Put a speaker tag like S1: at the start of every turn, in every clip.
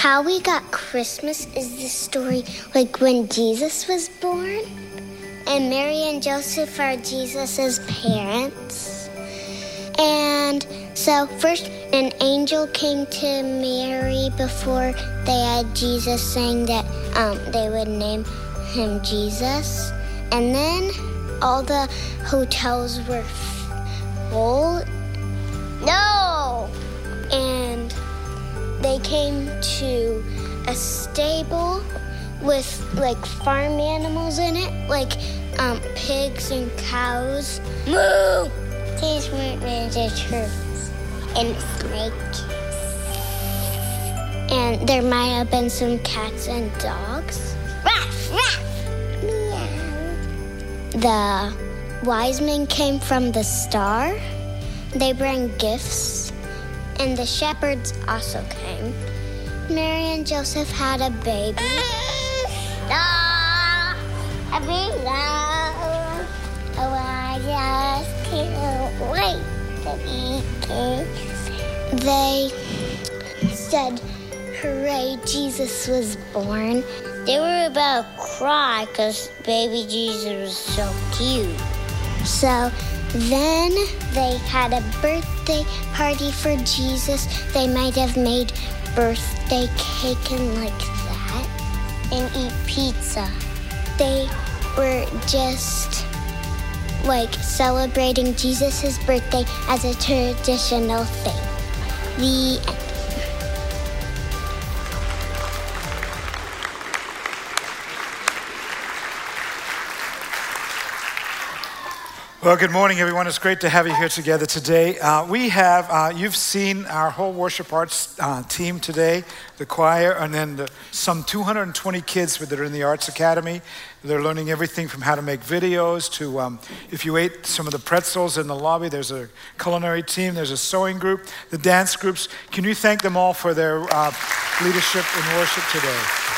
S1: how we got Christmas is the story like when Jesus was born, and Mary and Joseph are Jesus's parents. And so, first, an angel came to Mary before they had Jesus, saying that um, they would name him Jesus. And then all the hotels were full. No! Came to a stable with like farm animals in it, like um, pigs and cows. Moo! These weren't ninja turtles and snakes. And there might have been some cats and dogs. Ruff, ruff. Meow. The wise men came from the star. They bring gifts. And the shepherds also came. Mary and Joseph had a baby. Ah, a baby. Oh, I just can't wait to be kids. They said, Hooray, Jesus was born. They were about to cry because baby Jesus was so cute. So then they had a birthday party for Jesus. They might have made birthday cake and like that and eat pizza. They were just like celebrating Jesus' birthday as a traditional thing. The
S2: Well, good morning, everyone. It's great to have you here together today. Uh, we have, uh, you've seen our whole worship arts uh, team today, the choir, and then the, some 220 kids that are in the Arts Academy. They're learning everything from how to make videos to, um, if you ate some of the pretzels in the lobby, there's a culinary team, there's a sewing group, the dance groups. Can you thank them all for their uh, leadership in worship today?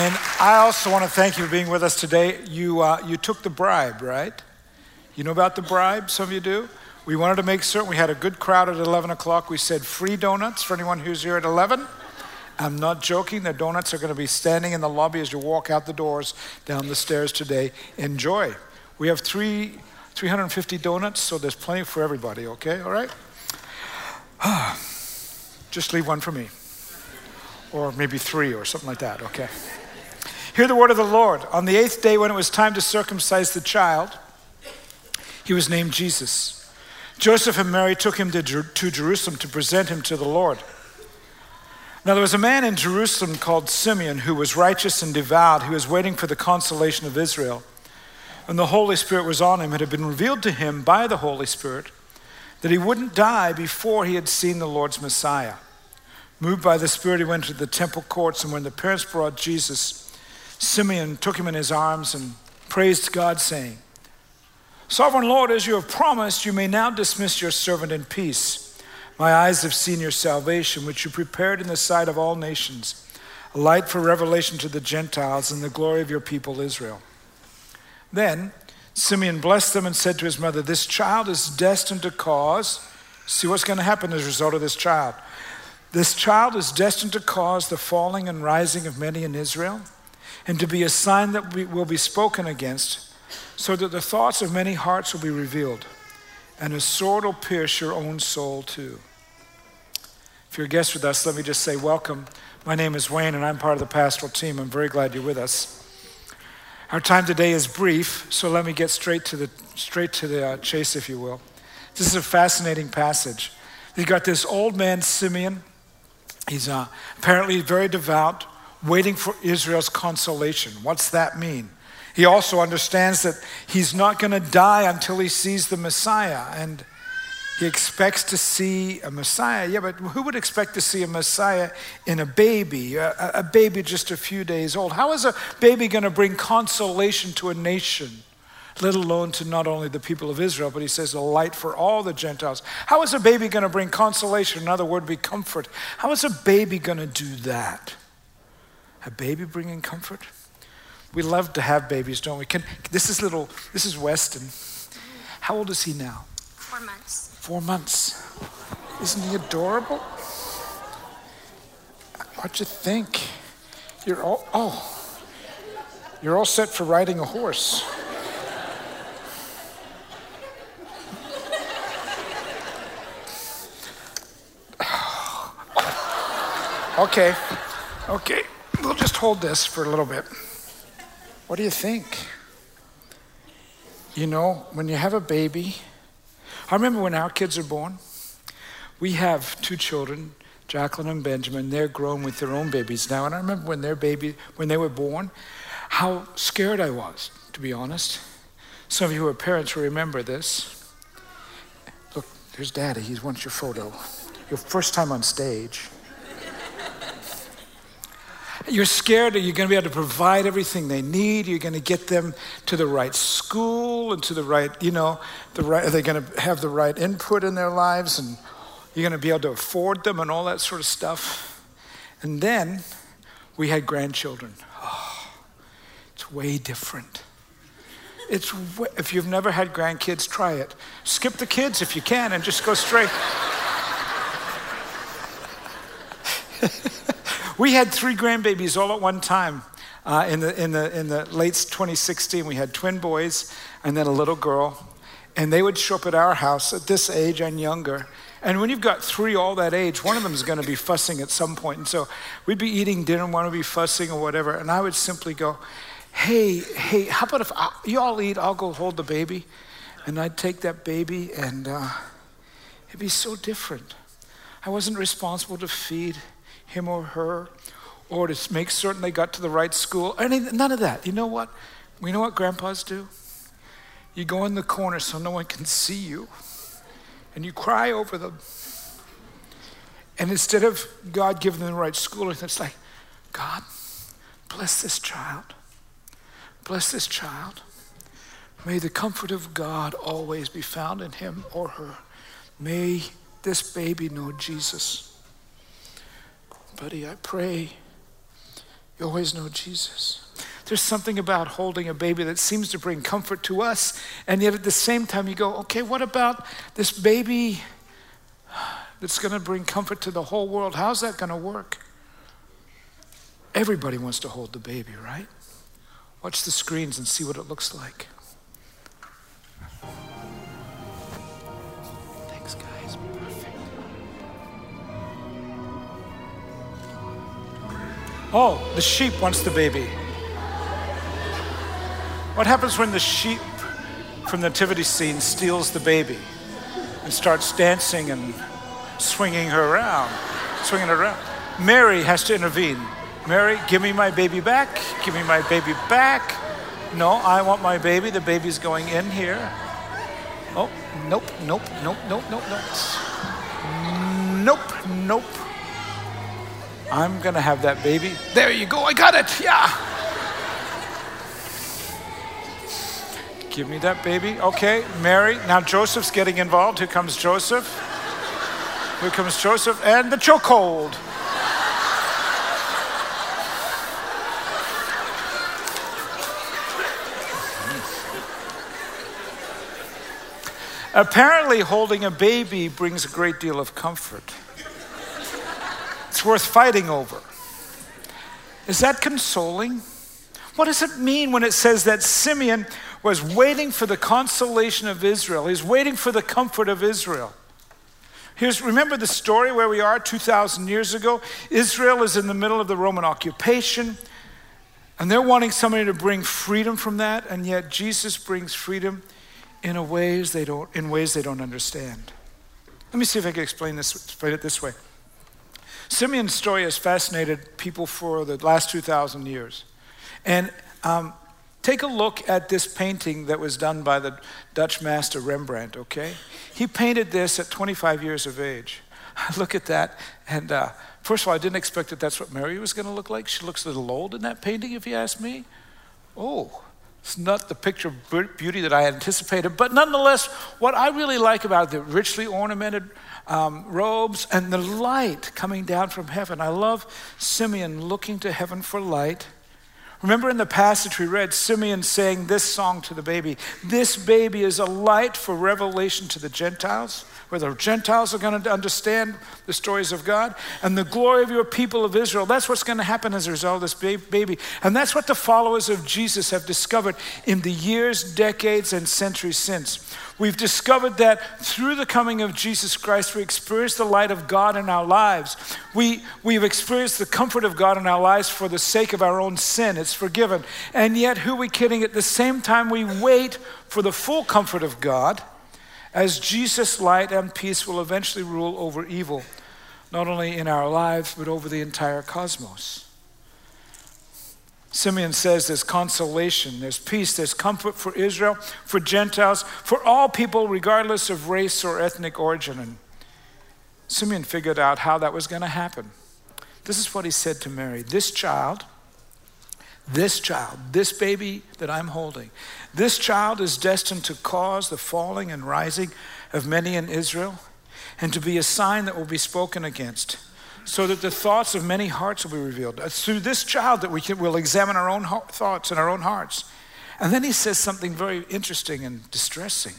S2: And I also want to thank you for being with us today. You, uh, you took the bribe, right? You know about the bribe? Some of you do. We wanted to make certain we had a good crowd at 11 o'clock. We said free donuts for anyone who's here at 11. I'm not joking. The donuts are going to be standing in the lobby as you walk out the doors down the stairs today. Enjoy. We have three, 350 donuts, so there's plenty for everybody, okay? All right? Just leave one for me. Or maybe three or something like that, okay? Hear the word of the Lord. On the eighth day, when it was time to circumcise the child, he was named Jesus. Joseph and Mary took him to, Jer- to Jerusalem to present him to the Lord. Now, there was a man in Jerusalem called Simeon who was righteous and devout, who was waiting for the consolation of Israel. And the Holy Spirit was on him. It had been revealed to him by the Holy Spirit that he wouldn't die before he had seen the Lord's Messiah. Moved by the Spirit, he went to the temple courts, and when the parents brought Jesus, Simeon took him in his arms and praised God, saying, Sovereign Lord, as you have promised, you may now dismiss your servant in peace. My eyes have seen your salvation, which you prepared in the sight of all nations, a light for revelation to the Gentiles and the glory of your people Israel. Then Simeon blessed them and said to his mother, This child is destined to cause, see what's going to happen as a result of this child. This child is destined to cause the falling and rising of many in Israel, and to be a sign that will be spoken against, so that the thoughts of many hearts will be revealed, and a sword will pierce your own soul too. If you're a guest with us, let me just say welcome. My name is Wayne, and I'm part of the pastoral team. I'm very glad you're with us. Our time today is brief, so let me get straight to the, straight to the uh, chase, if you will. This is a fascinating passage. You've got this old man, Simeon. He's uh, apparently very devout, waiting for Israel's consolation. What's that mean? He also understands that he's not going to die until he sees the Messiah. And he expects to see a Messiah. Yeah, but who would expect to see a Messiah in a baby, a, a baby just a few days old? How is a baby going to bring consolation to a nation, let alone to not only the people of Israel, but he says a light for all the Gentiles? How is a baby going to bring consolation? Another word would be comfort. How is a baby going to do that? A baby bringing comfort? We love to have babies, don't we? Can, this is little, this is Weston. How old is he now?
S1: Four months.
S2: Four months. Isn't he adorable? What'd you think? You're all, oh, you're all set for riding a horse. Okay, okay, we'll just hold this for a little bit. What do you think? You know, when you have a baby, I remember when our kids are born, we have two children, Jacqueline and Benjamin. They're grown with their own babies now. And I remember when their baby, when they were born, how scared I was, to be honest. Some of you who are parents will remember this. Look, there's daddy. He wants your photo. Your first time on stage. You're scared that you're going to be able to provide everything they need. You're going to get them to the right school and to the right, you know, the right, are they going to have the right input in their lives? And you're going to be able to afford them and all that sort of stuff. And then we had grandchildren. Oh, it's way different. It's if you've never had grandkids, try it. Skip the kids if you can and just go straight. We had three grandbabies all at one time. Uh, in, the, in, the, in the late 2016, we had twin boys and then a little girl. And they would show up at our house at this age and younger. And when you've got three all that age, one of them is going to be fussing at some point. And so we'd be eating dinner, one would be fussing or whatever. And I would simply go, hey, hey, how about if I, you all eat, I'll go hold the baby. And I'd take that baby, and uh, it'd be so different. I wasn't responsible to feed him or her, or to make certain they got to the right school. Any, none of that. You know what? We know what grandpas do? You go in the corner so no one can see you, and you cry over them. And instead of God giving them the right school, it's like, God, bless this child. Bless this child. May the comfort of God always be found in him or her. May this baby know Jesus buddy, I pray you always know Jesus. There's something about holding a baby that seems to bring comfort to us, and yet at the same time, you go, okay, what about this baby that's going to bring comfort to the whole world? How's that going to work? Everybody wants to hold the baby, right? Watch the screens and see what it looks like. Oh, the sheep wants the baby. What happens when the sheep from the nativity scene steals the baby and starts dancing and swinging her around, swinging her around? Mary has to intervene. Mary, give me my baby back. Give me my baby back. No, I want my baby. The baby's going in here. Oh, nope, nope, nope, nope, nope, nope. Nope, nope. I'm going to have that baby. There you go. I got it. Yeah. Give me that baby. Okay, Mary. Now Joseph's getting involved. Here comes Joseph. Here comes Joseph and the chokehold. Apparently, holding a baby brings a great deal of comfort. It's worth fighting over. Is that consoling? What does it mean when it says that Simeon was waiting for the consolation of Israel? He's waiting for the comfort of Israel. Here's, remember the story where we are 2,000 years ago? Israel is in the middle of the Roman occupation, and they're wanting somebody to bring freedom from that, and yet Jesus brings freedom in, a ways they don't, in ways they don't understand. Let me see if I can explain, this, explain it this way. Simeon's story has fascinated people for the last 2,000 years. And um, take a look at this painting that was done by the Dutch master Rembrandt, okay? He painted this at 25 years of age. Look at that. And uh, first of all, I didn't expect that that's what Mary was going to look like. She looks a little old in that painting, if you ask me. Oh, it's not the picture of beauty that I anticipated, but nonetheless, what I really like about the richly ornamented um, robes and the light coming down from heaven. I love Simeon looking to heaven for light. Remember in the passage we read, Simeon saying this song to the baby This baby is a light for revelation to the Gentiles, where the Gentiles are going to understand the stories of God, and the glory of your people of Israel. That's what's going to happen as a result of this baby. And that's what the followers of Jesus have discovered in the years, decades, and centuries since. We've discovered that through the coming of Jesus Christ, we experience the light of God in our lives. We, we've experienced the comfort of God in our lives for the sake of our own sin. It's forgiven. And yet, who are we kidding? At the same time, we wait for the full comfort of God as Jesus' light and peace will eventually rule over evil, not only in our lives, but over the entire cosmos. Simeon says there's consolation, there's peace, there's comfort for Israel, for Gentiles, for all people, regardless of race or ethnic origin. And Simeon figured out how that was going to happen. This is what he said to Mary This child, this child, this baby that I'm holding, this child is destined to cause the falling and rising of many in Israel and to be a sign that will be spoken against so that the thoughts of many hearts will be revealed. It's through this child that we can, will examine our own thoughts and our own hearts. And then he says something very interesting and distressing.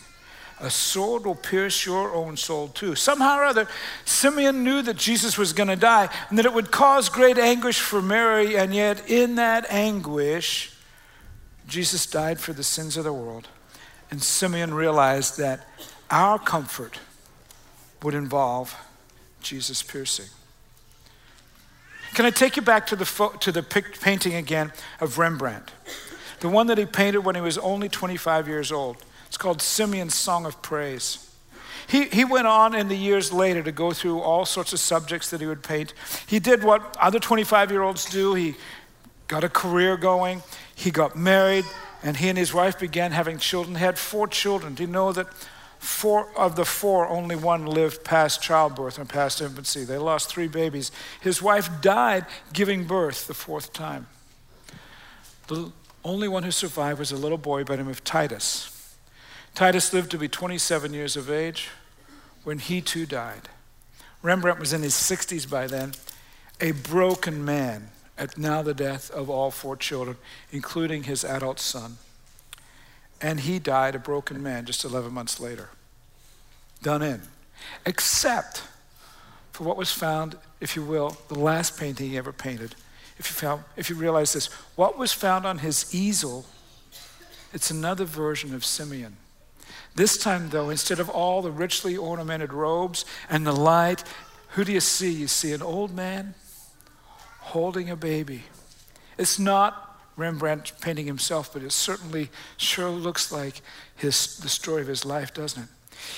S2: A sword will pierce your own soul too. Somehow or other, Simeon knew that Jesus was going to die and that it would cause great anguish for Mary, and yet in that anguish, Jesus died for the sins of the world. And Simeon realized that our comfort would involve Jesus piercing. Can I take you back to the, fo- to the pic- painting again of Rembrandt? The one that he painted when he was only 25 years old. Called Simeon's Song of Praise. He, he went on in the years later to go through all sorts of subjects that he would paint. He did what other 25 year olds do. He got a career going, he got married, and he and his wife began having children. He had four children. Do you know that Four of the four, only one lived past childbirth and past infancy. They lost three babies. His wife died giving birth the fourth time. The only one who survived was a little boy by the name of Titus. Titus lived to be 27 years of age when he too died. Rembrandt was in his 60s by then, a broken man at now the death of all four children, including his adult son. And he died a broken man just 11 months later. Done in. Except for what was found, if you will, the last painting he ever painted. If you, found, if you realize this, what was found on his easel, it's another version of Simeon. This time, though, instead of all the richly ornamented robes and the light, who do you see? You see an old man holding a baby. It's not Rembrandt painting himself, but it certainly sure looks like his, the story of his life, doesn't it?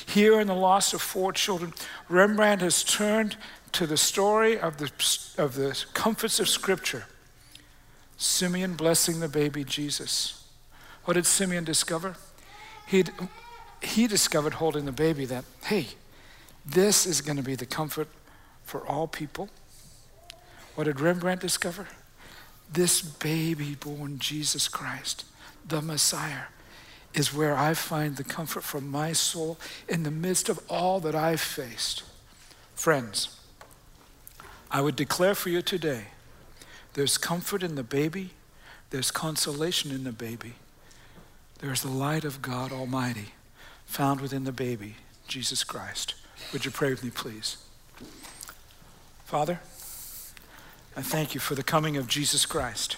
S2: Here in the loss of four children, Rembrandt has turned to the story of the, of the comforts of Scripture. Simeon blessing the baby Jesus. What did Simeon discover? he he discovered holding the baby that, hey, this is going to be the comfort for all people. What did Rembrandt discover? This baby born Jesus Christ, the Messiah, is where I find the comfort for my soul in the midst of all that I've faced. Friends, I would declare for you today there's comfort in the baby, there's consolation in the baby, there's the light of God Almighty found within the baby, Jesus Christ. Would you pray with me, please? Father, I thank you for the coming of Jesus Christ.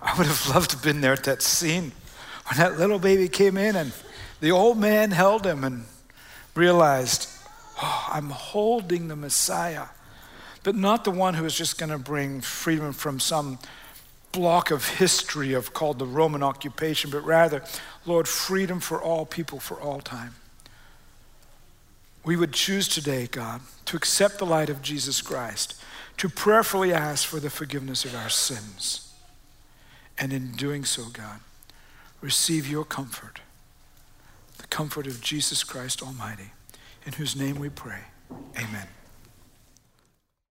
S2: I would have loved to have been there at that scene when that little baby came in and the old man held him and realized, oh, I'm holding the Messiah, but not the one who is just going to bring freedom from some block of history of called the Roman occupation, but rather, Lord, freedom for all people for all time we would choose today, God, to accept the light of Jesus Christ, to prayerfully ask for the forgiveness of our sins. And in doing so, God, receive your comfort, the comfort of Jesus Christ Almighty, in whose name we pray. Amen.